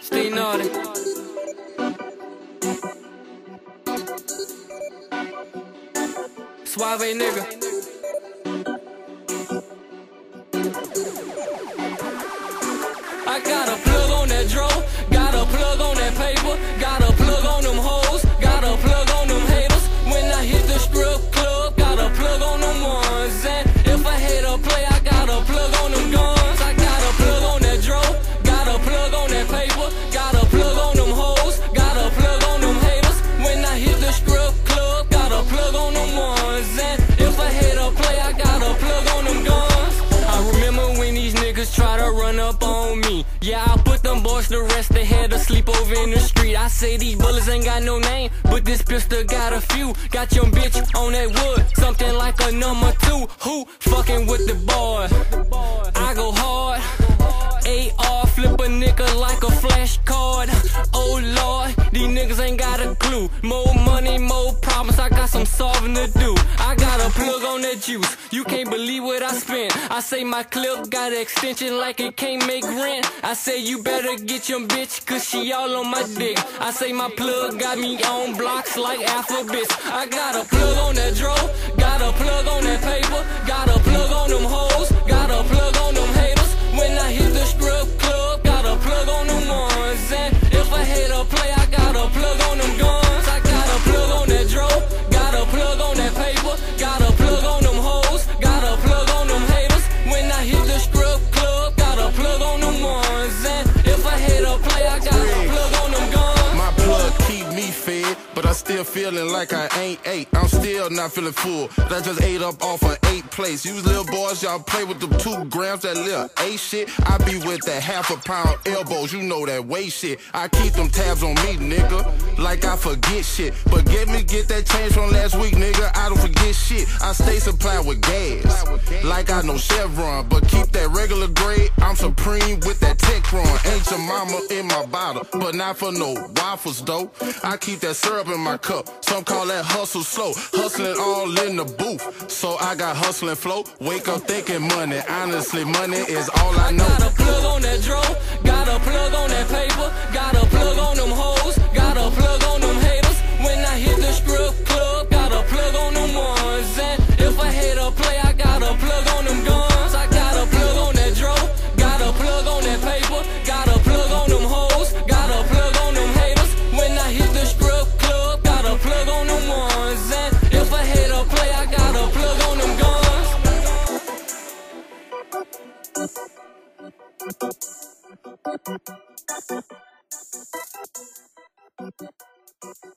Stay naughty. Suave nigga. I got a on me. Yeah, I put them boys to rest, they had to sleep over in the street. I say these bullets ain't got no name, but this pistol got a few. Got your bitch on that wood, something like a number two. Who fucking with the boy? I go hard. AR flip a nigga like a flash card. Oh lord, these niggas ain't got a clue. More money, some solving to do. I got a plug on that juice, you can't believe what I spent. I say my clip got an extension like it can't make rent. I say you better get your bitch, cause she all on my dick. I say my plug got me on blocks like alphabets. I got a plug on that dro, still feeling like I ain't ate. I'm still not feeling full. I just ate up off of eight plates. You little boys, y'all play with them two grams that little eight shit. I be with that half a pound elbows, you know that weight shit. I keep them tabs on me, nigga, like I forget shit. But get me get that change from last week, nigga. I don't forget shit. I stay supplied with gas, like I know Chevron. But keep that regular grade. I'm supreme with that Techron. Aunt Jemima in my bottle, but not for no waffles though. I keep that syrup in my cup. Some call that hustle slow. Hustling all in the booth. So I got hustling flow. Wake up thinking money. Honestly, money is all I know. I Got a plug on that dro, got a plug on that paper, got a plug on them hoes, Thank you.